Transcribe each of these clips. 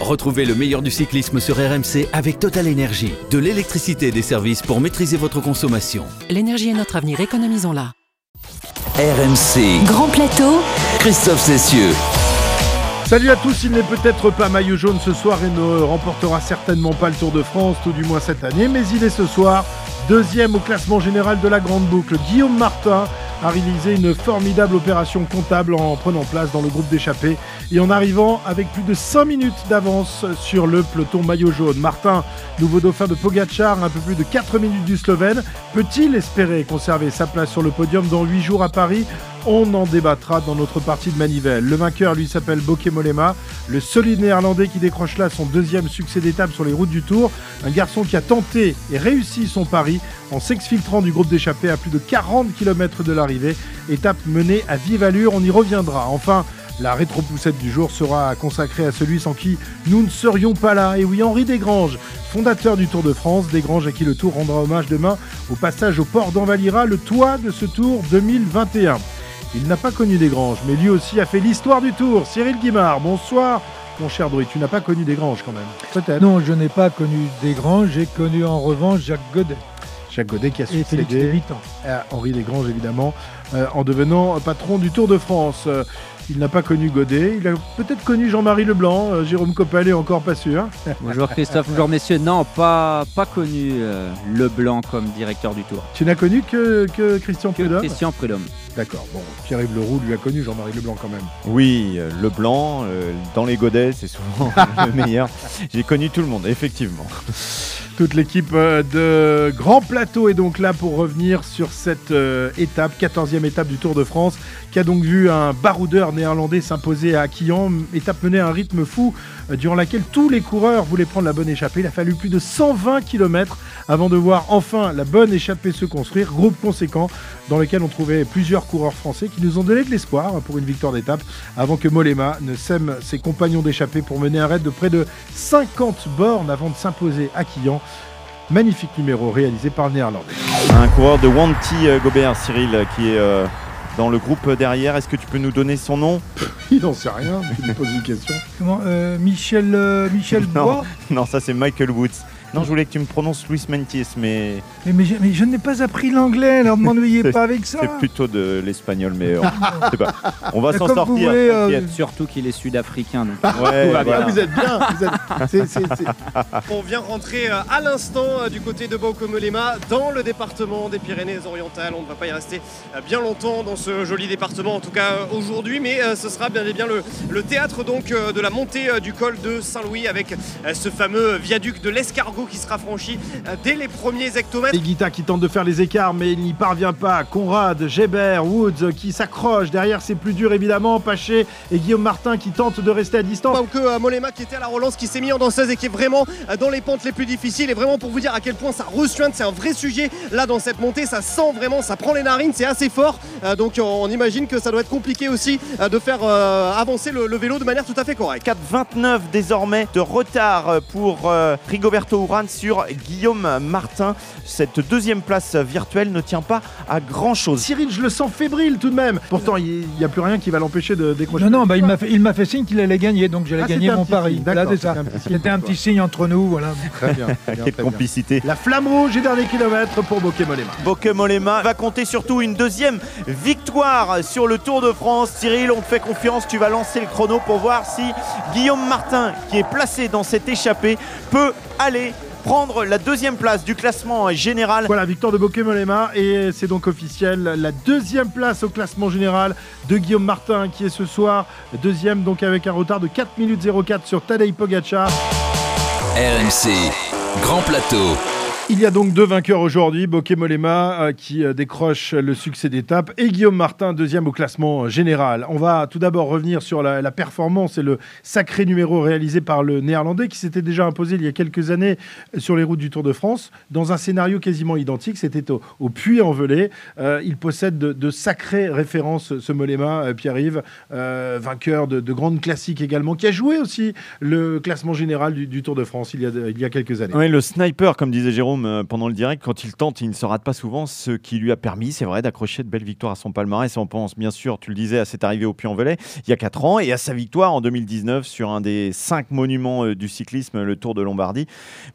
Retrouvez le meilleur du cyclisme sur RMC avec Total Énergie. De l'électricité et des services pour maîtriser votre consommation. L'énergie est notre avenir, économisons-la. RMC. Grand plateau, Christophe Cessieux. Salut à tous, il n'est peut-être pas maillot jaune ce soir et ne remportera certainement pas le Tour de France, tout du moins cette année, mais il est ce soir deuxième au classement général de la Grande Boucle. Guillaume Martin a réalisé une formidable opération comptable en prenant place dans le groupe d'échappée et en arrivant avec plus de 5 minutes d'avance sur le peloton maillot jaune. Martin, nouveau dauphin de Pogacar, un peu plus de 4 minutes du Slovène, peut-il espérer conserver sa place sur le podium dans 8 jours à Paris? On en débattra dans notre partie de manivelle. Le vainqueur lui s'appelle Bokeh Molema, le solide néerlandais qui décroche là son deuxième succès d'étape sur les routes du Tour. Un garçon qui a tenté et réussi son pari en s'exfiltrant du groupe d'échappée à plus de 40 km de l'arrivée. Étape menée à vive allure, on y reviendra. Enfin, la rétropoussette du jour sera consacrée à celui sans qui nous ne serions pas là. Et oui, Henri Desgranges, fondateur du Tour de France, Desgranges à qui le Tour rendra hommage demain au passage au port d'Envalira, le toit de ce Tour 2021. Il n'a pas connu Desgranges, mais lui aussi a fait l'histoire du Tour. Cyril Guimard, bonsoir. Mon cher Druy, tu n'as pas connu Desgranges quand même Peut-être. Non, je n'ai pas connu Desgranges, j'ai connu en revanche Jacques Godet. Jacques Godet qui a Et succédé à Henri Desgranges évidemment, euh, en devenant patron du Tour de France. Euh, il n'a pas connu Godet, il a peut-être connu Jean-Marie Leblanc, euh, Jérôme Coppel est encore pas sûr. Bonjour Christophe, bonjour messieurs. Non, pas, pas connu euh, Leblanc comme directeur du tour. Tu n'as connu que, que Christian Que Prudhomme Christian Prudhomme. D'accord, bon, Pierre-Yves Leroux lui a connu Jean-Marie Leblanc quand même. Oui, euh, le blanc, euh, dans les godets, c'est souvent le meilleur. J'ai connu tout le monde, effectivement. Toute l'équipe euh, de Grand Plateau est donc là pour revenir sur cette euh, étape, 14e étape du Tour de France, qui a donc vu un baroudeur néerlandais s'imposer à Quillan, étape menée à un rythme fou, euh, durant laquelle tous les coureurs voulaient prendre la bonne échappée. Il a fallu plus de 120 km avant de voir enfin la bonne échappée se construire, groupe conséquent dans lequel on trouvait plusieurs coureurs français qui nous ont donné de l'espoir pour une victoire d'étape avant que Molema ne sème ses compagnons d'échappée pour mener un raid de près de 50 bornes avant de s'imposer à Quillan. Magnifique numéro réalisé par le néerlandais. Un coureur de Wanty euh, Gobert, Cyril, qui est euh, dans le groupe derrière. Est-ce que tu peux nous donner son nom? Il n'en sait rien, tu me poses une question. Comment euh, Michel, euh, Michel Non. Bois? Non, ça c'est Michael Woods. Non, je voulais que tu me prononces Luis Mentis, mais mais, mais je, mais je n'ai pas appris l'anglais, alors ne m'ennuyez pas avec ça. c'est plutôt de l'espagnol, mais on, je sais pas. on va s'en sortir. voulez, euh. Surtout qu'il est sud-africain. donc Ouais, bien. vous êtes bien On vient rentrer euh, à l'instant euh, du côté de Baucomelema dans le département des Pyrénées-Orientales. On ne va pas y rester euh, bien longtemps dans ce joli département, en tout cas euh, aujourd'hui, mais euh, ce sera bien et bien le, le théâtre donc euh, de la montée euh, du col de Saint-Louis avec euh, ce fameux viaduc de l'escargot qui sera franchi euh, dès les premiers hectomètres. Et Guita qui tente de faire les écarts, mais il n'y parvient pas. Conrad, Gébert, Woods qui s'accrochent. Derrière, c'est plus dur évidemment. Paché et Guillaume Martin qui tentent de rester à distance. que euh, Molema qui était à la relance, qui s'est mis en danseuse et qui est vraiment euh, dans les pentes les plus difficiles. Et vraiment pour vous dire à quel point ça resuinte, c'est un vrai sujet là dans cette montée. Ça sent vraiment, ça prend les narines, c'est assez fort. Donc on, imagine que ça doit être compliqué aussi de faire avancer le, le vélo de manière tout à fait correcte. 4,29 désormais de retard pour Rigoberto Sur Guillaume Martin. Cette deuxième place virtuelle ne tient pas à grand chose. Cyril, je le sens fébrile tout de même. Pourtant, il n'y a plus rien qui va l'empêcher de décrocher. Non, non, bah, il m'a fait, il m'a fait signe qu'il allait gagner, donc j'allais Ah, gagner c'était un mon petit pari. c'était un petit signe C'était un pour petit signe entre nous, voilà. Très bien. très bien, Quelle très bien. complicité. La flamme rouge et dernier kilomètre pour Bokeh Molema. Bokeh Molema va compter surtout une deuxième victoire sur le Tour de France. Cyril, on te fait confiance, tu vas lancer le chrono pour voir si Guillaume Martin, qui est placé dans cette échappée, peut aller prendre la deuxième place du classement général. Voilà, victoire de Bokeh Molema et c'est donc officiel. La deuxième place au classement général de Guillaume Martin qui est ce soir deuxième donc avec un retard de 4 minutes 04 sur Tadej Pogacar. RMC. Grand plateau. Il y a donc deux vainqueurs aujourd'hui, Bokeh Molema euh, qui euh, décroche le succès d'étape et Guillaume Martin deuxième au classement euh, général. On va tout d'abord revenir sur la, performance et le sacré numéro réalisé par le néerlandais qui s'était déjà imposé il y a quelques années sur les routes du Tour de France dans un scénario quasiment identique, c'était au, au Puy-en-Velay. Il possède de, sacrées références ce Molema, Pierre-Yves, vainqueur de, de grandes classiques également, qui a joué aussi le classement général du, du Tour de France il y a, il y a quelques années. Oui, le sniper, comme disait Jérôme, Euh, pendant le direct, quand il tente, il ne se rate pas souvent, ce qui lui a permis, c'est vrai, d'accrocher de belles victoires à son palmarès. On pense bien sûr, tu le disais, à cette arrivée au Puy-en-Velay il y a 4 ans et à sa victoire en 2019 sur un des 5 monuments euh, du cyclisme, le Tour de Lombardie.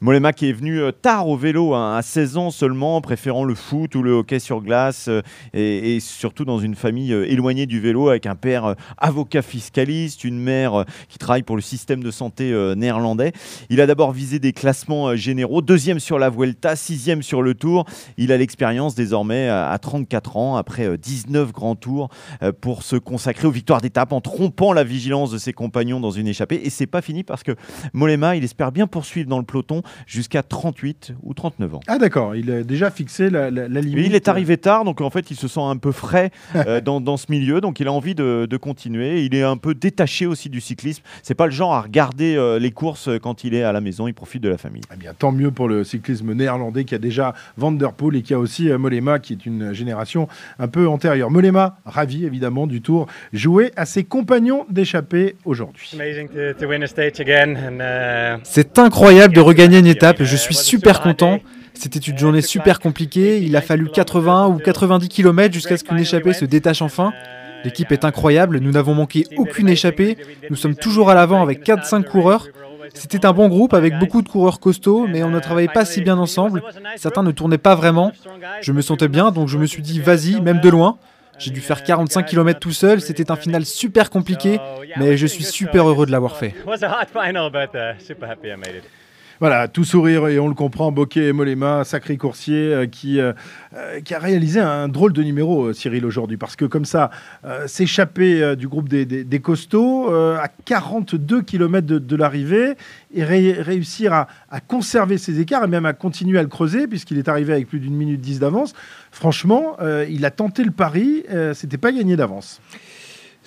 Molema qui est venu euh, tard au vélo, hein, à 16 ans seulement, préférant le foot ou le hockey sur glace et, et surtout dans une famille éloignée du vélo avec un père avocat fiscaliste, une mère qui travaille pour le système de santé néerlandais. Il a d'abord visé des classements généraux, deuxième sur la Vuelta, sixième sur le Tour. Il a l'expérience désormais à 34 ans, après 19 grands tours, euh, pour se consacrer aux victoires d'étape en trompant la vigilance de ses compagnons dans une échappée. Et c'est pas fini parce que Molema, il espère bien poursuivre dans le peloton jusqu'à 38 ou 39 ans. Ah d'accord, il a déjà fixé la, limite. il est arrivé tard, donc en fait il se sent un peu frais euh, dans, ce milieu, donc il a envie de, continuer. Il est un peu détaché aussi du cyclisme. C'est pas le genre à regarder euh, les courses quand il est à la maison, il profite de la famille. Eh bien, tant mieux pour le cyclisme néerlandais qui a déjà Van Der Poel et qui a aussi euh, Molema qui est une génération un peu antérieure. Molema, ravi évidemment du tour. Joué à ses compagnons d'échappée aujourd'hui. Uh, C'est incroyable de regagner une étape, je suis super content. C'était une journée super compliquée, il a fallu 80 ou 90 km jusqu'à ce qu'une échappée se détache enfin. L'équipe est incroyable, nous n'avons manqué aucune échappée, nous sommes toujours à l'avant avec 4-5 coureurs. C'était un bon groupe avec beaucoup de coureurs costauds, mais on ne travaillait pas si bien ensemble. Certains ne tournaient pas vraiment. Je me sentais bien, donc je me suis dit vas-y, même de loin. J'ai dû faire 45 km tout seul, c'était un final super compliqué, mais je suis super heureux de l'avoir fait. Voilà, tout sourire et on le comprend, Bokeh et Molema, sacré coursier euh, qui, euh, euh, qui a réalisé un drôle de numéro, Cyril, aujourd'hui. Parce que comme ça, s'échapper du groupe des, costauds à 42 km de, l'arrivée et réussir à, à, conserver ses écarts et même à continuer à le creuser, puisqu'il est arrivé avec plus d'une minute dix d'avance. Franchement, il a tenté le pari, c'était pas gagné d'avance.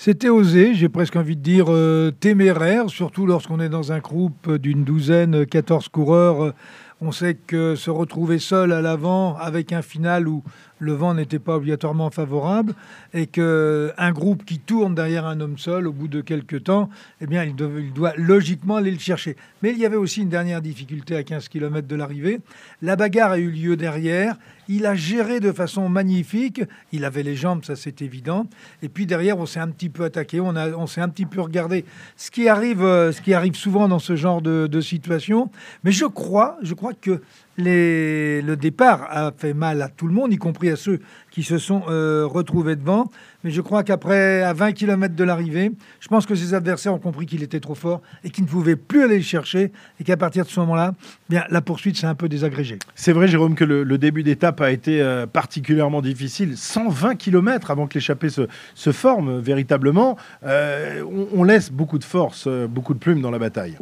C'était osé, j'ai presque envie de dire euh, téméraire, surtout lorsqu'on est dans un groupe d'une douzaine, 14 coureurs. On sait que se retrouver seul à l'avant avec un final où le vent n'était pas obligatoirement favorable et que un groupe qui tourne derrière un homme seul au bout de quelques temps, eh bien, il, doit, logiquement aller le chercher. Mais il y avait aussi une dernière difficulté à 15 km de l'arrivée. La bagarre a eu lieu derrière. Il a géré de façon magnifique. Il avait les jambes, ça c'est évident. Et puis derrière, on s'est un petit peu attaqué, on, s'est un petit peu regardé. Ce qui arrive, euh, souvent dans ce genre de, situation. Mais je crois, je crois que le départ a fait mal à tout le monde, y compris à ceux qui se sont euh, retrouvés devant. Mais je crois qu'après, à 20 km de l'arrivée, je pense que ses adversaires ont compris qu'il était trop fort et qu'ils ne pouvaient plus aller le chercher. Et qu'à partir de ce moment-là, bien, la poursuite s'est un peu désagrégée. C'est vrai, Jérôme, que le, début d'étape a été euh, particulièrement difficile. 120 km avant que l'échappée se, se, forme véritablement. Euh, on, laisse beaucoup de force, beaucoup de plumes dans la bataille.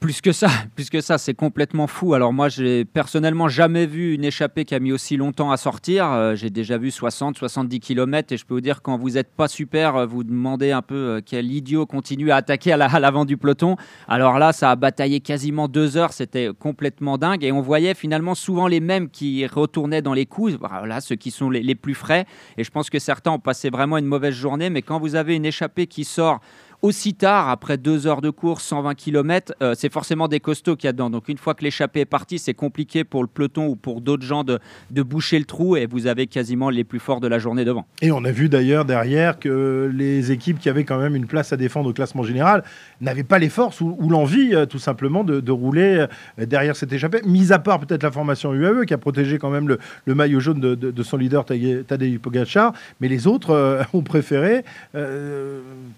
plus que ça, plus que ça, c'est complètement fou. Alors moi, j'ai personnellement jamais vu une échappée qui a mis aussi longtemps à sortir. j'ai déjà vu 60, 70 km. Et je peux vous dire, quand vous n'êtes pas super, euh, vous demandez un peu euh, quel idiot continue à attaquer à l'avant du peloton. Alors là, ça a bataillé quasiment deux heures. C'était complètement dingue. Et on voyait finalement souvent les mêmes qui retournaient dans les coups. Voilà, ceux qui sont les, les plus frais. Et je pense que certains ont passé vraiment une mauvaise journée. Mais quand vous avez une échappée qui sort aussi tard, après deux heures de course, 120 km, euh, c'est forcément des costauds qu'il y a dedans. Donc une fois que l'échappée est partie, c'est compliqué pour le peloton ou pour d'autres gens de, de, boucher le trou et vous avez quasiment les plus forts de la journée devant. Et on a vu d'ailleurs derrière que les équipes qui avaient quand même une place à défendre au classement général n'avaient pas les forces ou, l'envie euh, tout simplement de, rouler euh, derrière cette échappée, mis à part peut-être la formation UAE qui a protégé quand même le, maillot jaune de, son leader Tadej Pogacar, mais les autres ont préféré,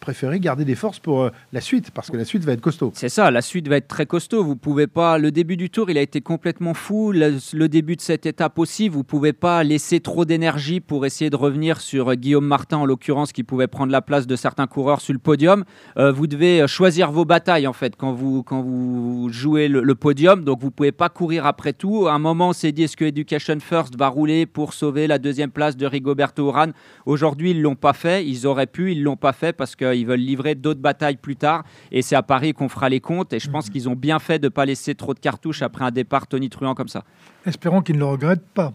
préféré garder des forces pour euh, la suite, parce que la suite va être costaud. C'est ça, la suite va être très costaud. Vous pouvez pas. Le début du tour, il a été complètement fou. Le, début de cette étape aussi, vous pouvez pas laisser trop d'énergie pour essayer de revenir sur euh, Guillaume Martin, en l'occurrence, qui pouvait prendre la place de certains coureurs sur le podium. Euh, vous devez choisir vos batailles, en fait, quand vous, quand vous jouez le, podium. Donc, vous pouvez pas courir après tout. À un moment, on s'est dit est-ce que Education First va rouler pour sauver la deuxième place de Rigoberto Urán? Aujourd'hui, ils l'ont pas fait. Ils auraient pu, ils l'ont pas fait parce qu'ils veulent livrer d'autres batailles plus tard. Et c'est à Paris qu'on fera les comptes. Et je pense mhm. qu'ils ont bien fait de ne pas laisser trop de cartouches après un départ tonitruant comme ça. Espérons qu'ils ne le regrettent pas.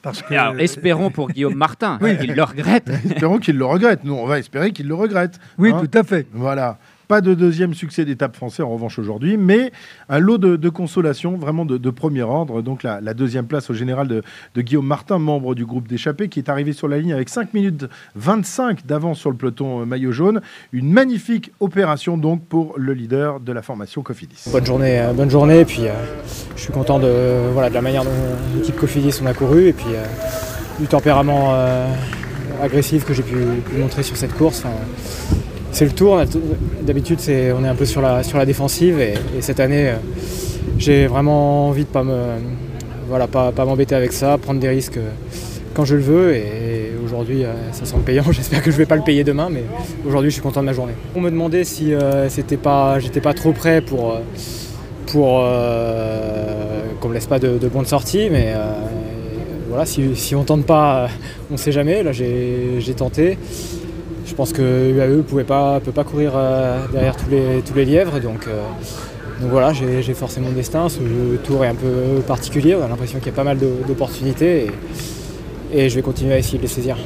Parce que... espérons pour Guillaume Martin qu'il le regrette. espérons qu'il le regrette. Nous, on va espérer qu'il le regrette. Oui, hein. tout à fait. Voilà. Pas de deuxième succès d'étape français en revanche aujourd'hui, mais un lot de, consolation vraiment de, premier ordre. Donc la, deuxième place au général de, Guillaume Martin, membre du groupe d'échappée, qui est arrivé sur la ligne avec 5 minutes 25 d'avance sur le peloton euh, maillot jaune. Une magnifique opération donc pour le leader de la formation Cofidis. Bonne journée, euh, bonne journée. Et puis je suis content de, voilà, de la manière dont l'équipe Cofidis on a couru et puis du tempérament agressif que j'ai pu, montrer sur cette course. C'est le tour. D'habitude, on est un peu sur la, défensive et, cette année, euh, j'ai vraiment envie de pas voilà, pas, m'embêter avec ça, prendre des risques euh, quand je le veux. Et, aujourd'hui, euh, ça semble payant. J'espère que je vais pas le payer demain, mais aujourd'hui, je suis content de ma journée. On me demandait si c'était pas, j'étais pas trop prêt pour, pour qu'on me laisse pas de, bonnes sorties, mais voilà, si, on tente pas, on ne sait jamais. Là, j'ai tenté. Je pense que UAE ne peut pas, peut pas courir euh, derrière tous les, tous les lièvres. Donc, euh, donc voilà, j'ai forcé mon destin. Ce tour est un peu particulier. On a l'impression qu'il y a pas mal d'opportunités. Et, et je vais continuer à essayer de les saisir.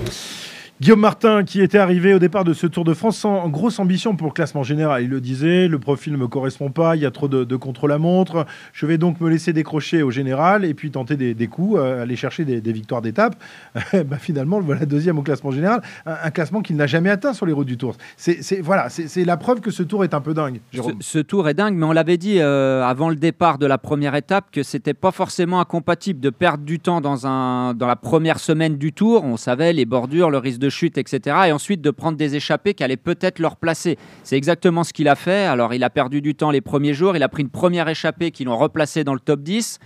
Guillaume Martin, qui était arrivé au départ de ce Tour de France sans grosse ambition pour le classement général. Il le disait, le profil ne me correspond pas, il y a trop de, contrôle à montre. Je vais donc me laisser décrocher au général et puis tenter des, coups, euh, aller chercher des, victoires d'étape. bah, finalement, le voilà deuxième au classement général, un, classement qu'il n'a jamais atteint sur les routes du Tour. C'est voilà, c'est la preuve que ce Tour est un peu dingue. Ce, Tour est dingue, mais on l'avait dit euh, avant le départ de la première étape que c'était pas forcément incompatible de perdre du temps dans, un, dans la première semaine du Tour. On savait les bordures, le risque de chute, etc. Et ensuite de prendre des échappées qui allaient peut-être leur placer. C'est exactement ce qu'il a fait. Alors il a perdu du temps les premiers jours, il a pris une première échappée qui l'ont replacé dans le top 10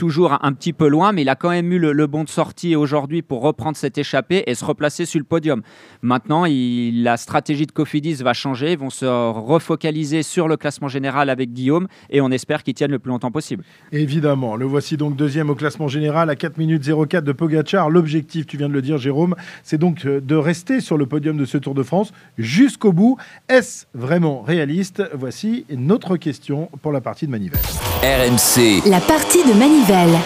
toujours un petit peu loin, mais il a quand même eu le, bon de sortie aujourd'hui pour reprendre cette échappée et se replacer sur le podium. Maintenant, la stratégie de Cofidis va changer. Ils vont se refocaliser sur le classement général avec Guillaume et on espère qu'il tienne le plus longtemps possible. Évidemment. Le voici donc deuxième au classement général à 4 minutes 04 de Pogachar. L'objectif, tu viens de le dire, Jérôme, c'est donc euh, de rester sur le podium de ce Tour de France jusqu'au bout. Est-ce vraiment réaliste? Voici notre question pour la partie de Manivelle. RMC. La partie de Manivelle.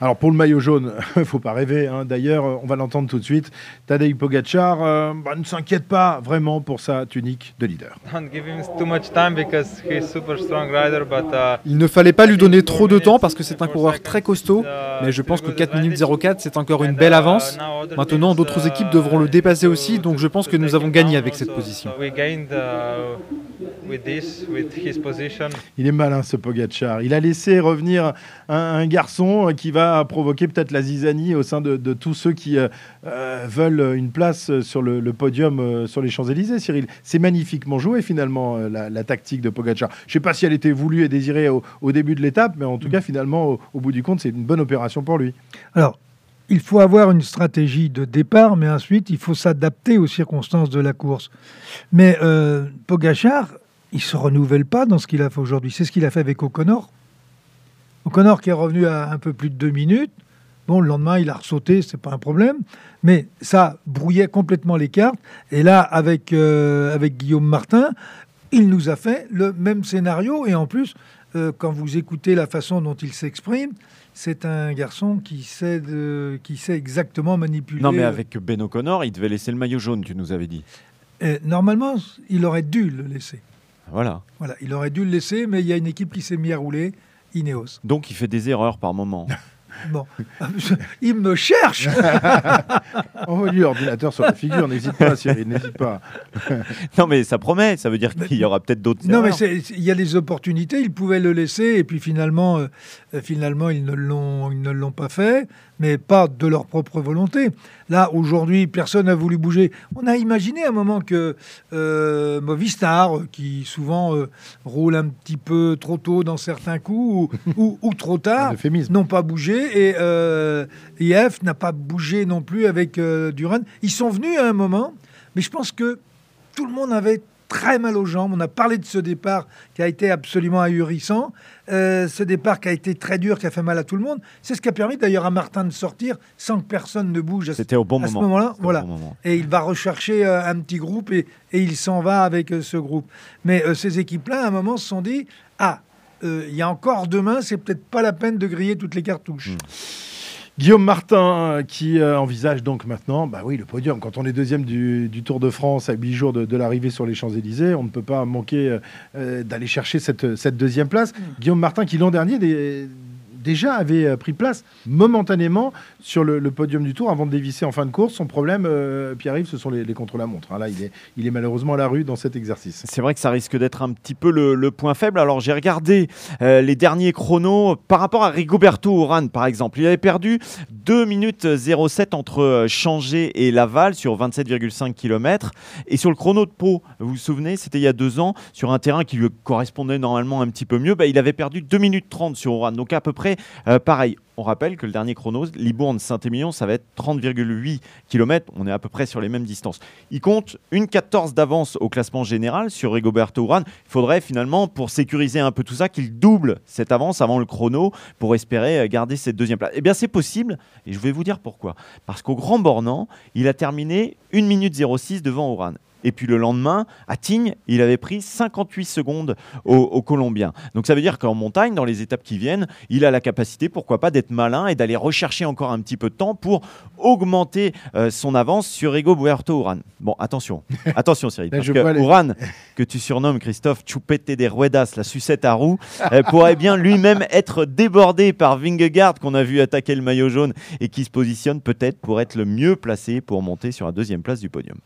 Alors pour le maillot jaune, il faut pas rêver. Hein. D'ailleurs, on va l'entendre tout de suite. Tadej Pogacar euh, bah, ne s'inquiète pas vraiment pour sa tunique de leader. Il ne fallait pas lui donner trop de temps parce que c'est un coureur très costaud. Mais je pense que 4 minutes 04, c'est encore une belle avance. Maintenant, d'autres équipes devront le dépasser aussi. Donc je pense que nous avons gagné avec cette position. Il est malin ce Pogacar. Il a laissé revenir un garçon qui va provoquer peut-être la zizanie au sein de, tous ceux qui euh, euh, veulent une place sur le, podium euh, sur les Champs-Élysées, Cyril. C'est magnifiquement joué finalement la, tactique de Pogacar. Je ne sais pas si elle était voulue et désirée au, début de l'étape, mais en tout cas finalement au, bout du compte c'est une bonne opération pour lui. Alors il faut avoir une stratégie de départ, mais ensuite il faut s'adapter aux circonstances de la course. Mais Pogachar, il se renouvelle pas dans ce qu'il a fait aujourd'hui. C'est ce qu'il a fait avec O'Connor. Connor qui est revenu à un peu plus de deux minutes. Bon, le lendemain, il a ressauté, c'est pas un problème. Mais ça brouillait complètement les cartes. Et là, avec, euh, avec Guillaume Martin, il nous a fait le même scénario. Et en plus, euh, quand vous écoutez la façon dont il s'exprime, c'est un garçon qui sait, qui sait exactement manipuler. Non, mais avec Ben O'Connor, il devait laisser le maillot jaune, tu nous avais dit. normalement, il aurait dû le laisser. Voilà. Voilà, il aurait dû le laisser, mais il y a une équipe qui s'est mise à rouler. Ineos. Donc il fait des erreurs par moment. Bon, il me cherche. Envoie-lui l'ordinateur sur la figure, n'hésite pas, Cyril, n'hésite pas. non, mais ça promet, ça veut dire qu'il y aura peut-être d'autres. Non, mais il y a des opportunités, il pouvait le laisser, et puis finalement, euh, finalement ils ne l'ont pas fait mais pas de leur propre volonté. Là, aujourd'hui, personne n'a voulu bouger. On a imaginé à un moment que euh, Movistar, qui souvent euh, roule un petit peu trop tôt dans certains coups ou, trop tard, n'ont pas bougé. Et euh, IF n'a pas bougé non plus avec euh, Duran. Ils sont venus à un moment, mais je pense que tout le monde avait très mal aux jambes. On a parlé de ce départ qui a été absolument ahurissant. Euh, ce départ qui a été très dur, qui a fait mal à tout le monde. C'est ce qui a permis d'ailleurs à Martin de sortir sans que personne ne bouge. C'était au bon moment. À ce moment-là, voilà. Et il va rechercher euh, un petit groupe et, il s'en va avec euh, ce groupe. Mais ces équipes-là, à un moment, se sont dit ah, il y a encore demain, c'est peut-être pas la peine de griller toutes les cartouches. Hmm. Guillaume Martin qui euh, envisage donc maintenant bah oui, le podium. Quand on est deuxième du, du Tour de France à 8 jours de, de l'arrivée sur les Champs-Élysées, on ne peut pas manquer euh, euh, d'aller chercher cette, cette deuxième place. Guillaume Martin qui l'an dernier des- déjà avait euh, pris place momentanément sur le, podium du Tour avant de dévisser en fin de course. Son problème, euh, Pierre-Yves, ce sont les, les contre-la-montre. hein. Là, il est, malheureusement à la rue dans cet exercice. C'est vrai que ça risque d'être un petit peu le, point faible. Alors j'ai regardé euh, les derniers chronos par rapport à Rigoberto Urán par exemple. Il avait perdu 2 minutes 07 entre Changé et Laval sur 27,5 km. Et sur le chrono de Pau, vous vous souvenez, c'était il y a deux ans, sur un terrain qui lui correspondait normalement un petit peu mieux, bah, il avait perdu 2 minutes 30 sur Urán. Donc à peu près euh, pareil. On rappelle que le dernier chrono, Libourne-Saint-Émilion, ça va être 30,8 km. On est à peu près sur les mêmes distances. Il compte une 14 d'avance au classement général sur Rigoberto Urán. Il faudrait finalement, pour sécuriser un peu tout ça, qu'il double cette avance avant le chrono pour espérer euh, garder cette deuxième place. Eh bien, c'est possible et je vais vous dire pourquoi. Parce qu'au Grand Bornand, il a terminé 1 minute 06 devant Urán. Et puis le lendemain, à Tignes, il avait pris 58 secondes au, au Colombien. Donc ça veut dire qu'en montagne, dans les étapes qui viennent, il a la capacité, pourquoi pas, d'être malin et d'aller rechercher encore un petit peu de temps pour augmenter euh, son avance sur Rigoberto Urán. Bon, attention, attention Cyril, parce que les- Urán, que tu surnommes Christophe Chupete des Ruedas, la sucette à roue, euh, pourrait bien lui-même être débordé par Vingegaard qu'on a vu attaquer le maillot jaune et qui se positionne peut-être pour être le mieux placé pour monter sur la deuxième place du podium.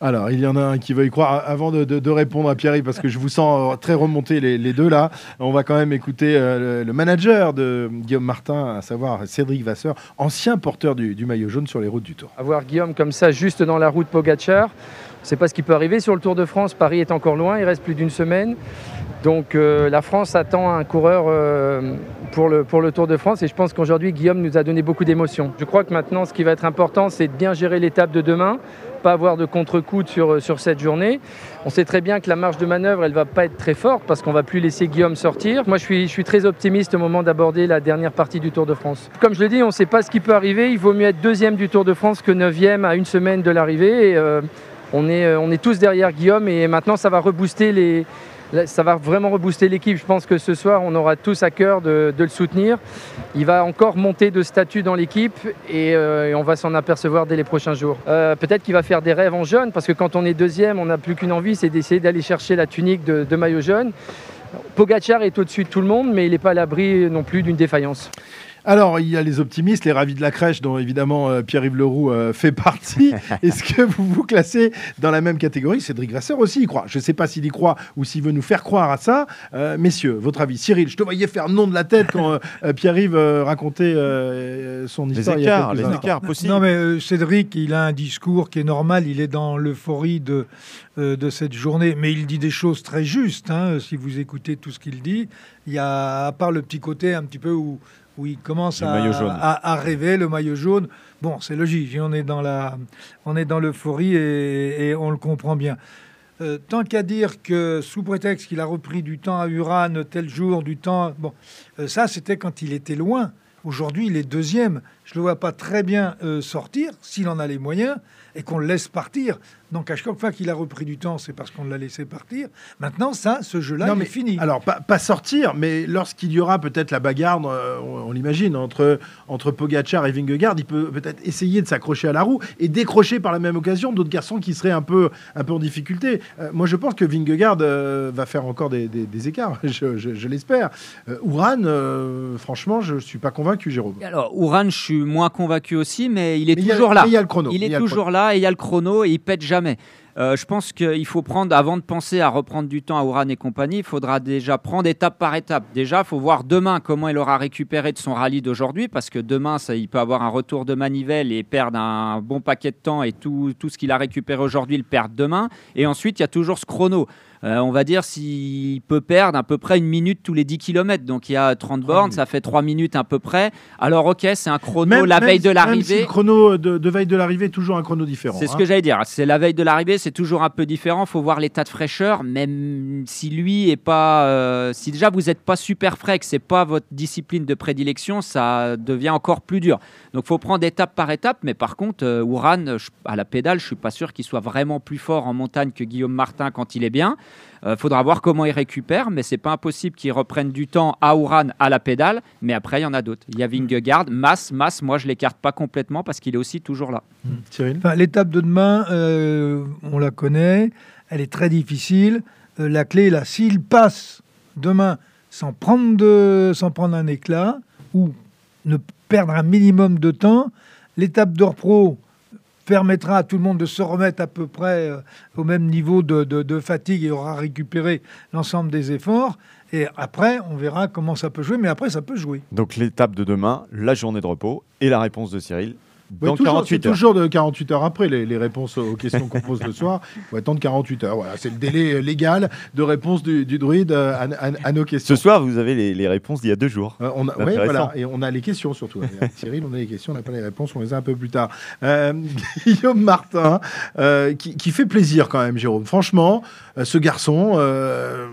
Alors, il y en a un qui veut y croire. Avant de, répondre à Pierre, parce que je vous sens euh, très remonter les, deux là, on va quand même écouter euh, le, manager de Guillaume Martin, à savoir Cédric Vasseur, ancien porteur du, maillot jaune sur les routes du Tour. Avoir Guillaume comme ça juste dans la route ne sait pas ce qui peut arriver sur le Tour de France. Paris est encore loin, il reste plus d'une semaine. Donc euh, la France attend un coureur pour le Tour de France et je pense qu'aujourd'hui Guillaume nous a donné beaucoup d'émotions. Je crois que maintenant ce qui va être important c'est de bien gérer l'étape de demain, pas avoir de contre-coup sur, sur cette journée. On sait très bien que la marge de manœuvre elle va pas être très forte parce qu'on va plus laisser Guillaume sortir. Moi je suis, très optimiste au moment d'aborder la dernière partie du Tour de France. Comme je le dis, on ne sait pas ce qui peut arriver. Il vaut mieux être deuxième du Tour de France que neuvième à une semaine de l'arrivée. Euh, on, est, euh, on est tous derrière Guillaume et maintenant ça va rebooster les, ça va vraiment rebooster l'équipe. Je pense que ce soir, on aura tous à cœur de, le soutenir. Il va encore monter de statut dans l'équipe et, euh, on va s'en apercevoir dès les prochains jours. Euh, Peut-être qu'il va faire des rêves en jaune parce que quand on est deuxième, on n'a plus qu'une envie, c'est d'essayer d'aller chercher la tunique de, de maillot jaune. Pogachar est au-dessus de tout le monde, mais il n'est pas à l'abri non plus d'une défaillance. Alors, il y a les optimistes, les ravis de la crèche, dont évidemment euh, Pierre-Yves Leroux euh, fait partie. Est-ce que vous vous classez dans la même catégorie? Cédric Vasseur aussi y croit. Je ne sais pas s'il y croit ou s'il veut nous faire croire à ça. Euh, messieurs, votre avis Cyril, je te voyais faire non de la tête quand Pierre-Yves euh, racontait euh, son histoire. il y a quelques instants. Non, mais euh, Cédric, il a un discours qui est normal. Il est dans l'euphorie de, euh, de cette journée. Mais il dit des choses très justes. hein, si vous écoutez tout ce qu'il dit, il y a, à part le petit côté un petit peu où, où il commence à, rêver, le maillot jaune. Bon, c'est logique. On est dans la, on est dans l'euphorie et, et on le comprend bien. Euh, tant qu'à dire que sous prétexte qu'il a repris du temps à Uran tel jour, du temps, bon, euh, ça c'était quand il était loin. Aujourd'hui, il est deuxième. Je ne le vois pas très bien euh, sortir s'il en a les moyens et qu'on le laisse partir. Donc à chaque fois qu'il a repris du temps, c'est parce qu'on l'a laissé partir. Maintenant, ça, ce jeu-là, Non, il mais est fini. Alors, pas, pas sortir, mais lorsqu'il y aura peut-être la bagarre, euh, on, on l'imagine, entre, entre Pogachar et Vingegaard, il peut peut-être essayer de s'accrocher à la roue et décrocher par la même occasion d'autres garçons qui seraient un peu, un peu en difficulté. Euh, moi, je pense que Vingegaard euh, va faire encore des, des- des écarts, je, je- je l'espère. Euh, Ouran, euh, franchement, je ne suis pas convaincu, Jérôme. Alors, Ouran, je suis moins convaincu aussi, mais il est Mais a- toujours là. il y a le chrono. Il est toujours là et il y a le chrono et il pète jamais. Euh, je pense qu'il faut prendre, avant de penser à reprendre du temps à Ouran et compagnie, il faudra déjà prendre étape par étape. Déjà, il faut voir demain comment il aura récupéré de son rallye d'aujourd'hui, parce que demain, ça, il peut avoir un retour de manivelle et perdre un bon paquet de temps et tout, tout ce qu'il a récupéré aujourd'hui, le perdre demain. Et ensuite, il y a toujours ce chrono. Euh, on va dire s'il peut perdre à peu près une minute tous les 10 km. Donc il y a 30 bornes, ça fait 3 minutes à peu près. Alors ok, c'est un chrono Même- la même veille de même si l'arrivée. le chrono de, de veille de l'arrivée est toujours un chrono différent. C'est ce hein. que j'allais dire. C'est la veille de l'arrivée, c'est toujours un peu différent. faut voir l'état de fraîcheur. Même si lui est pas, euh, si déjà vous n'êtes pas super frais, que c'est pas votre discipline de prédilection, ça devient encore plus dur. Donc faut prendre étape par étape. Mais par contre, euh, Ouran, à la pédale, je suis pas sûr qu'il soit vraiment plus fort en montagne que Guillaume Martin quand il est bien. Il faudra voir comment ils récupèrent, mais c'est pas impossible qu'ils reprennent du temps à Ouran à la pédale. Mais après, il y en a d'autres. Il y a Vingegaard, Mass, Mass. Moi, je l'écarte pas complètement parce qu'il est aussi toujours là. Cyril L'étape de demain, on la connaît. Elle est très difficile. la clé, là, s'il passe demain sans prendre, de, sans prendre un éclat ou ne perdre un minimum de temps, l'étape d'or pro permettra à tout le monde de se remettre à peu près euh, au même niveau de, de fatigue et aura récupéré l'ensemble des efforts. Et après, on verra comment ça peut jouer, mais après, ça peut jouer. Donc l'étape de demain, la journée de repos et la réponse de Cyril dans toujours, 48 heures. toujours de 48 heures après les, les réponses aux questions qu'on pose le soir. Il faut attendre 48 heures. Voilà, c'est le délai légal de réponse du, du druide à, à, nos questions. Ce soir, vous avez les, les réponses d'il y a deux jours. Euh, on a, ouais, voilà, et on a les questions surtout. Cyril, on a les questions, on n'a pas les réponses, on les a un peu plus tard. Euh, Guillaume Martin, euh, qui, qui, fait plaisir quand même, Jérôme. Franchement, euh, ce garçon euh,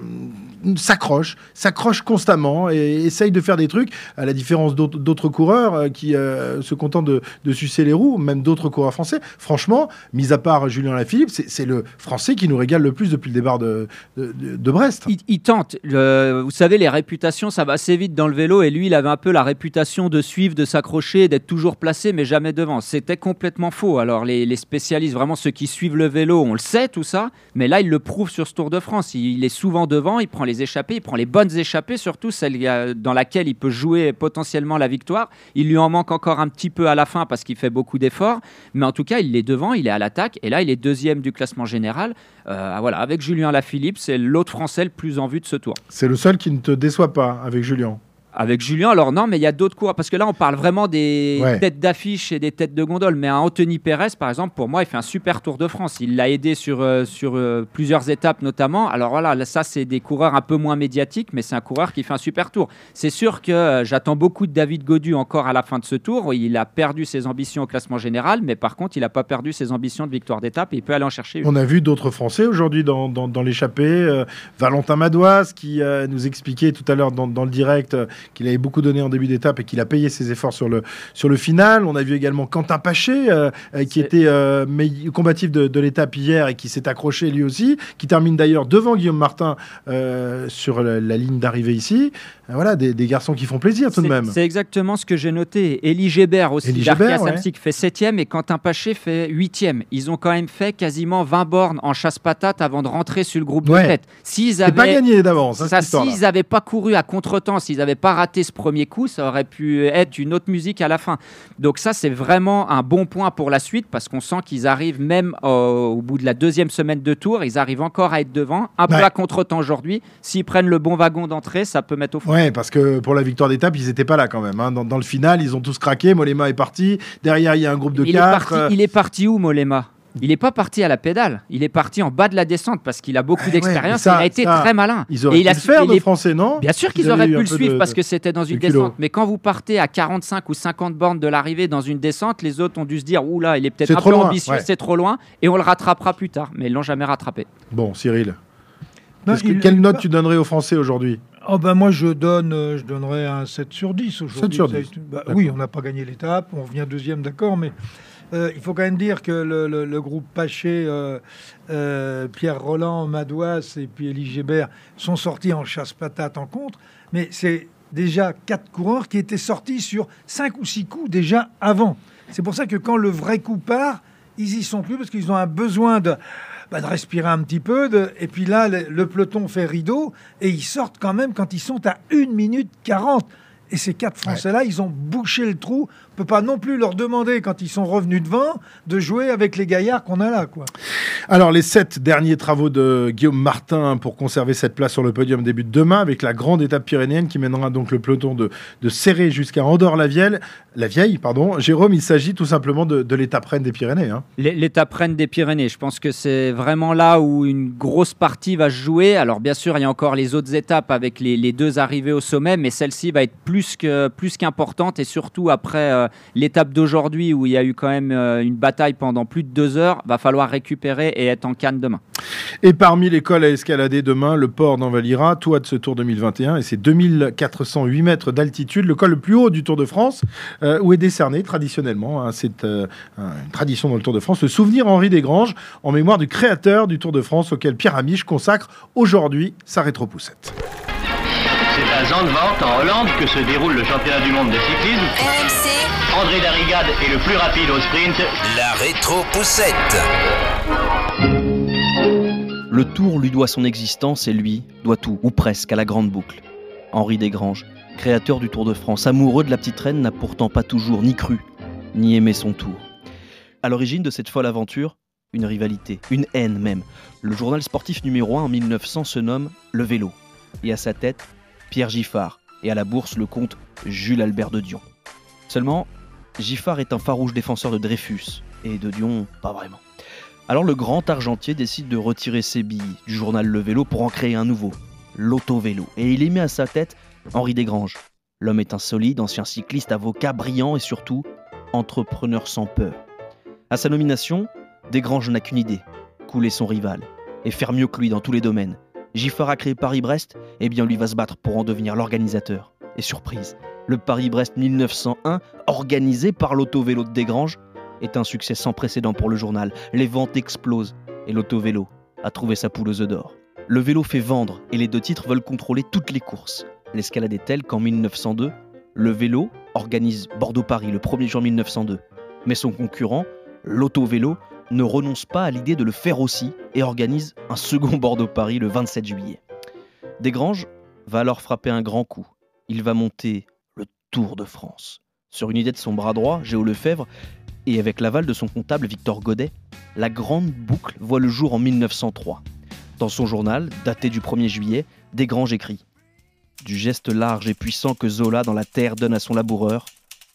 s'accroche, s'accroche constamment et essaye de faire des trucs, à la différence d'autres coureurs qui se contentent de, de les roues, même d'autres coureurs français. Franchement, mis à part Julien Lafilippe, c'est le français qui nous régale le plus depuis le départ de, de, Brest. Il, tente. vous savez, les réputations, ça va assez vite dans le vélo. Et lui, il avait un peu la réputation de suivre, de s'accrocher, d'être toujours placé, mais jamais devant. C'était complètement faux. Alors, les, les, spécialistes, vraiment ceux qui suivent le vélo, on le sait, tout ça. Mais là, il le prouve sur ce Tour de France. Il, est souvent devant, il prend les échappées, il prend les bonnes échappées, surtout celles dans laquelle il peut jouer potentiellement la victoire. Il lui en manque encore un petit peu à la fin parce qu'il fait beaucoup d'efforts, mais en tout cas, il est devant, il est à l'attaque, et là, il est deuxième du classement général. Euh, voilà, avec Julien Lafilippe, c'est l'autre Français le plus en vue de ce tour. C'est le seul qui ne te déçoit pas avec Julien. Avec Julien, alors non, mais il y a d'autres coureurs. Parce que là, on parle vraiment des têtes d'affiche et des têtes de gondole. Mais un Anthony Pérez, par exemple, pour moi, il fait un super Tour de France. Il l'a aidé sur, euh, sur euh, plusieurs étapes, notamment. Alors voilà, ça, c'est des coureurs un peu moins médiatiques, mais c'est un coureur qui fait un super tour. C'est sûr que euh, j'attends beaucoup de David Godu encore à la fin de ce tour. Il a perdu ses ambitions au classement général, mais par contre, il n'a pas perdu ses ambitions de victoire d'étape et il peut aller en chercher une. On a vu d'autres Français aujourd'hui dans, dans, dans l'échappée. Valentin Madoise qui nous expliquait tout à l'heure dans, dans, le direct qu'il avait beaucoup donné en début d'étape et qu'il a payé ses efforts sur le, sur le final. On a vu également Quentin Paché, euh, euh, qui était euh, combatif de, l'étape hier et qui s'est accroché lui aussi, qui termine d'ailleurs devant Guillaume Martin sur la, ligne d'arrivée ici. voilà, des, garçons qui font plaisir tout de même. C'est exactement ce que j'ai noté. Elie Gébert aussi, Elie Gébert, fait 7 et Quentin Paché fait 8 Ils ont quand même fait quasiment 20 bornes en chasse-patate avant de rentrer sur le groupe de tête. S'ils avaient pas gagné d'avance, hein, s'ils n'avaient pas couru à contre-temps, s'ils n'avaient pas raté ce premier coup, ça aurait pu être une autre musique à la fin. Donc ça, c'est vraiment un bon point pour la suite parce qu'on sent qu'ils arrivent même au, bout de la deuxième semaine de tour, ils arrivent encore à être devant, un peu à contre-temps aujourd'hui. S'ils prennent le bon wagon d'entrée, ça peut mettre au fond. Ouais, parce que pour la victoire d'étape, ils n'étaient pas là quand même. Hein. Dans, le final, ils ont tous craqué. Molema est parti. Derrière, il y a un groupe de il quatre. Est parti, il est parti où, Molema? Il n'est pas parti à la pédale, il est parti en bas de la descente parce qu'il a beaucoup eh d'expérience. il a été très malin. Ils auraient pu le faire, de Français, non? Bien sûr qu'ils auraient pu le suivre parce que c'était dans une descente. Mais quand vous partez à 45 ou 50 bornes de l'arrivée dans une descente, les autres ont dû se dire Oula, il est peut-être un peu ambitieux, c'est trop loin, et on le rattrapera plus tard. Mais ils l'ont jamais rattrapé. Bon, Cyril. quelle note tu donnerais aux Français aujourd'hui? Oh ben moi je donne, euh, je donnerais un 7 sur 10 aujourd'hui. 7 sur 10. Bah, oui, on n'a pas gagné l'étape, on revient deuxième, d'accord, mais euh, il faut quand même dire que le, groupe Paché, euh, euh, Pierre Roland, Madouas et puis Elie Gébert sont sortis en chasse-patate en contre, mais c'est déjà quatre coureurs qui étaient sortis sur cinq ou six coups déjà avant. C'est pour ça que quand le vrai coup part, ils y sont plus parce qu'ils ont un besoin de, bah, de respirer un petit peu. De, et puis là, le, peloton fait rideau et ils sortent quand même quand ils sont à 1 minute 40. Et ces quatre Français-là, ils ont bouché le trou peut pas non plus leur demander, quand ils sont revenus devant, de jouer avec les gaillards qu'on a là. Quoi. Alors, les sept derniers travaux de Guillaume Martin pour conserver cette place sur le podium débutent demain avec la grande étape pyrénéenne qui mènera donc le peloton de, de Serré jusqu'à Andorre-la-Vieille. La Vieille, pardon. Jérôme, il s'agit tout simplement de, l'étape reine des Pyrénées. Hein. L'étape reine des Pyrénées, je pense que c'est vraiment là où une grosse partie va se jouer. Alors, bien sûr, il y a encore les autres étapes avec les, deux arrivées au sommet, mais celle-ci va être plus qu'importante plus et surtout après. Euh, l'étape d'aujourd'hui où il y a eu quand même euh, une bataille pendant plus de deux heures, va falloir récupérer et être en canne demain. Et parmi les cols à escalader demain, le port d'Envalira, toi de ce Tour 2021, et c'est 2408 mètres d'altitude, le col le plus haut du Tour de France, euh, où est décerné traditionnellement, hein, c'est euh, une tradition dans le Tour de France, le souvenir Henri Desgranges en mémoire du créateur du Tour de France auquel Pierre Amiche consacre aujourd'hui sa rétropoussette. C'est à Zandvoort, en Hollande, que se déroule le championnat du monde de cyclisme. RMC, André Darrigade est le plus rapide au sprint. La rétro-poussette. Le Tour lui doit son existence et lui doit tout, ou presque, à la grande boucle. Henri Desgranges, créateur du Tour de France, amoureux de la petite reine, n'a pourtant pas toujours ni cru, ni aimé son tour. À l'origine de cette folle aventure, une rivalité, une haine même. Le journal sportif numéro 1 en 1900 se nomme Le Vélo. Et à sa tête, Pierre Giffard. Et à la bourse, le comte Jules Albert de Dion. Seulement, Giffard est un farouche défenseur de Dreyfus. Et de Dion, pas vraiment. Alors le grand argentier décide de retirer ses billes du journal Le Vélo pour en créer un nouveau, l'auto-vélo. Et il y met à sa tête Henri Desgranges. L'homme est un solide, ancien cycliste, avocat brillant et surtout entrepreneur sans peur. À sa nomination, Desgranges n'a qu'une idée, couler son rival et faire mieux que lui dans tous les domaines. Giffard a créé Paris-Brest, et bien lui va se battre pour en devenir l'organisateur. Et surprise, le Paris-Brest 1901, organisé par l'auto-vélo de Desgranges, est un succès sans précédent pour le journal. Les ventes explosent et l'auto-vélo a trouvé sa poule aux œufs d'or. Le vélo fait vendre et les deux titres veulent contrôler toutes les courses. L'escalade est telle qu'en 1902, le vélo organise Bordeaux-Paris le 1er juin 1902. Mais son concurrent, l'auto-vélo, ne renonce pas à l'idée de le faire aussi et organise un second Bordeaux-Paris le 27 juillet. Desgranges va alors frapper un grand coup. Il va monter le Tour de France. Sur une idée de son bras droit, Géo Lefebvre, et avec l'aval de son comptable Victor Godet, la grande boucle voit le jour en 1903. Dans son journal, daté du 1er juillet, Desgranges écrit Du geste large et puissant que Zola dans la terre donne à son laboureur,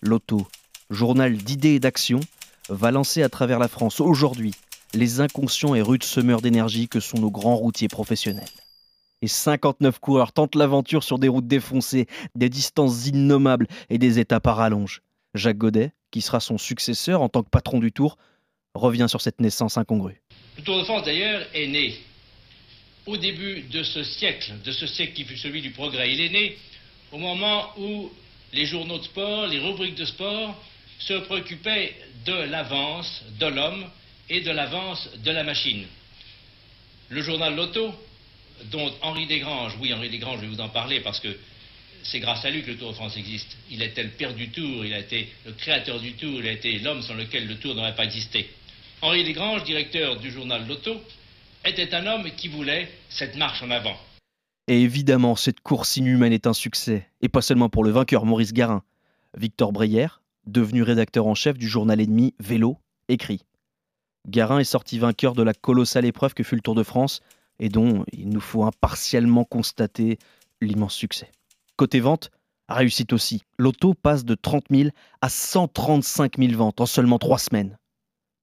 l'auto, journal d'idées et d'actions, va lancer à travers la France aujourd'hui les inconscients et rudes semeurs d'énergie que sont nos grands routiers professionnels. Et 59 coureurs tentent l'aventure sur des routes défoncées, des distances innommables et des étapes à rallonge. Jacques Godet, qui sera son successeur en tant que patron du Tour, revient sur cette naissance incongrue. Le Tour de France, d'ailleurs, est né au début de ce siècle, de ce siècle qui fut celui du progrès. Il est né au moment où les journaux de sport, les rubriques de sport se préoccupaient de l'avance de l'homme et de l'avance de la machine. Le journal Loto, dont Henri Desgranges, oui Henri Desgranges, je vais vous en parler parce que c'est grâce à lui que le Tour de France existe. Il était le père du Tour, il a été le créateur du Tour, il a été l'homme sans lequel le Tour n'aurait pas existé. Henri Desgranges, directeur du journal Loto, était un homme qui voulait cette marche en avant. Et évidemment, cette course inhumaine est un succès, et pas seulement pour le vainqueur Maurice Garin. Victor Breyer, devenu rédacteur en chef du journal ennemi Vélo, écrit Garin est sorti vainqueur de la colossale épreuve que fut le Tour de France, et dont il nous faut impartialement constater l'immense succès. Côté vente, réussite aussi. L'auto passe de 30 000 à 135 000 ventes en seulement trois semaines.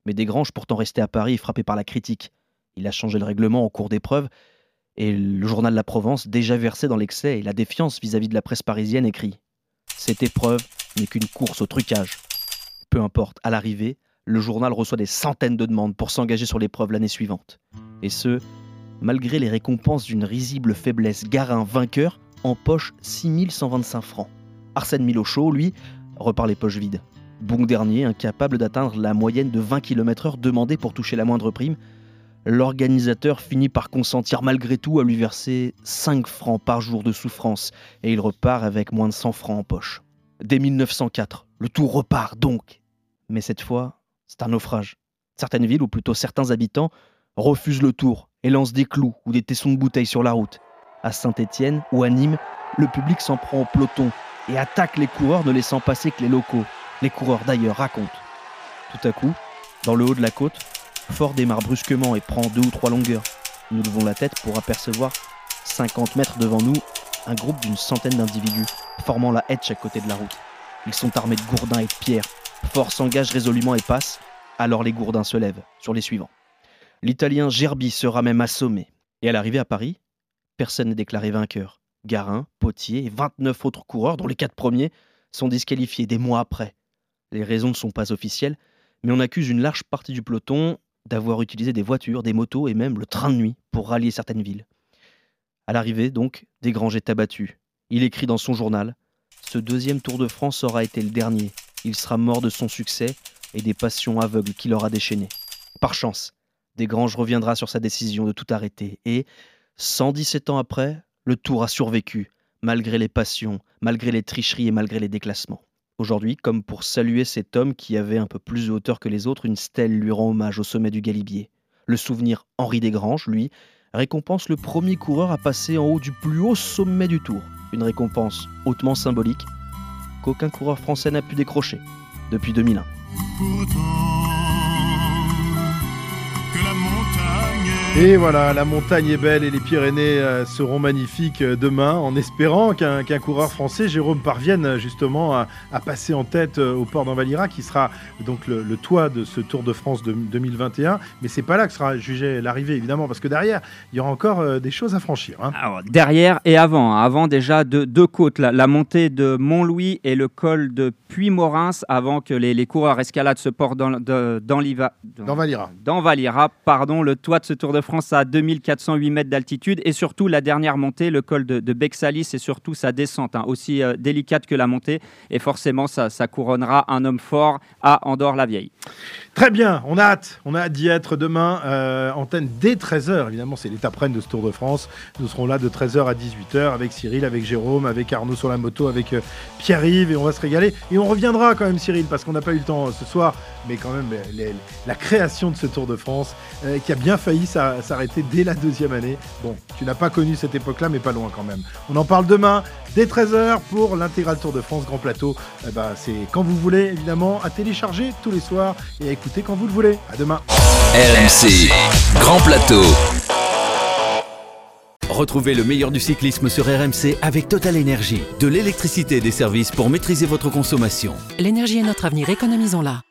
Mais Desgranges, pourtant resté à Paris, est frappé par la critique. Il a changé le règlement en cours d'épreuve, et le journal La Provence, déjà versé dans l'excès et la défiance vis-à-vis de la presse parisienne, écrit Cette épreuve n'est qu'une course au trucage. Peu importe, à l'arrivée, le journal reçoit des centaines de demandes pour s'engager sur l'épreuve l'année suivante. Et ce, malgré les récompenses d'une risible faiblesse. Garin, vainqueur, empoche 6125 francs. Arsène Milochaud, lui, repart les poches vides. Bon dernier, incapable d'atteindre la moyenne de 20 km/h demandée pour toucher la moindre prime, l'organisateur finit par consentir malgré tout à lui verser 5 francs par jour de souffrance et il repart avec moins de 100 francs en poche. Dès 1904, le tour repart donc. Mais cette fois, c'est un naufrage. Certaines villes, ou plutôt certains habitants, refusent le tour et lancent des clous ou des tessons de bouteilles sur la route. À Saint-Étienne ou à Nîmes, le public s'en prend au peloton et attaque les coureurs ne laissant passer que les locaux. Les coureurs d'ailleurs racontent. Tout à coup, dans le haut de la côte, Ford démarre brusquement et prend deux ou trois longueurs. Nous levons la tête pour apercevoir 50 mètres devant nous un groupe d'une centaine d'individus formant la de chaque côté de la route. Ils sont armés de gourdins et de pierres. Ford s'engage résolument et passe. Alors les gourdins se lèvent sur les suivants. L'Italien Gerbi sera même assommé. Et à l'arrivée à Paris, personne n'est déclaré vainqueur. Garin, Potier et 29 autres coureurs, dont les quatre premiers, sont disqualifiés des mois après. Les raisons ne sont pas officielles, mais on accuse une large partie du peloton d'avoir utilisé des voitures, des motos et même le train de nuit pour rallier certaines villes. À l'arrivée, donc, Desgranges est abattu. Il écrit dans son journal Ce deuxième Tour de France aura été le dernier. Il sera mort de son succès et des passions aveugles qu'il aura déchaînées. Par chance, Desgranges reviendra sur sa décision de tout arrêter et, 117 ans après, le Tour a survécu, malgré les passions, malgré les tricheries et malgré les déclassements. Aujourd'hui, comme pour saluer cet homme qui avait un peu plus de hauteur que les autres, une stèle lui rend hommage au sommet du Galibier. Le souvenir Henri Desgranges, lui, récompense le premier coureur à passer en haut du plus haut sommet du Tour. Une récompense hautement symbolique qu'aucun coureur français n'a pu décrocher depuis 2001. Et voilà, la montagne est belle et les Pyrénées euh, seront magnifiques euh, demain, en espérant qu'un coureur français, Jérôme, parvienne euh, justement à, passer en tête au port d'Envalira, qui sera donc le, toit de ce Tour de France de 2021. Mais c'est pas là que sera jugé l'arrivée, évidemment, parce que derrière, il y aura encore des choses à franchir. Hein. derrière et avant, hein. avant déjà deux, côtes, la, montée de Montlouis et le col de Puy-Morins, avant que les, coureurs escaladent ce port dans, dans, dans Valira. Dans Valira, pardon, le toit de ce Tour de France à 2408 mètres d'altitude et surtout la dernière montée, le col de, Bexalis et surtout sa descente, hein, aussi euh, délicate que la montée. Et forcément, ça, ça couronnera un homme fort à Andorre-la-Vieille. Très bien, on a hâte, on a hâte d'y être demain. Euh, antenne dès 13h, évidemment, c'est l'étape reine de ce Tour de France. Nous serons là de 13h à 18h avec Cyril, avec Jérôme, avec Arnaud sur la moto, avec euh, Pierre-Yves et on va se régaler. Et on reviendra quand même, Cyril, parce qu'on n'a pas eu le temps ce soir, mais quand même la création de ce Tour de France qui a bien failli s'arrêter dès la deuxième année. Bon, tu n'as pas connu cette époque-là, mais pas loin quand même. On en parle demain, dès 13h, pour l'intégral Tour de France Grand Plateau. Eh ben, c'est quand vous voulez, évidemment, à télécharger tous les soirs et à écouter quand vous le voulez. À demain. RMC, Grand Plateau. Retrouvez le meilleur du cyclisme sur RMC avec Total Énergie. De l'électricité et des services pour maîtriser votre consommation. L'énergie est notre avenir, économisons-la.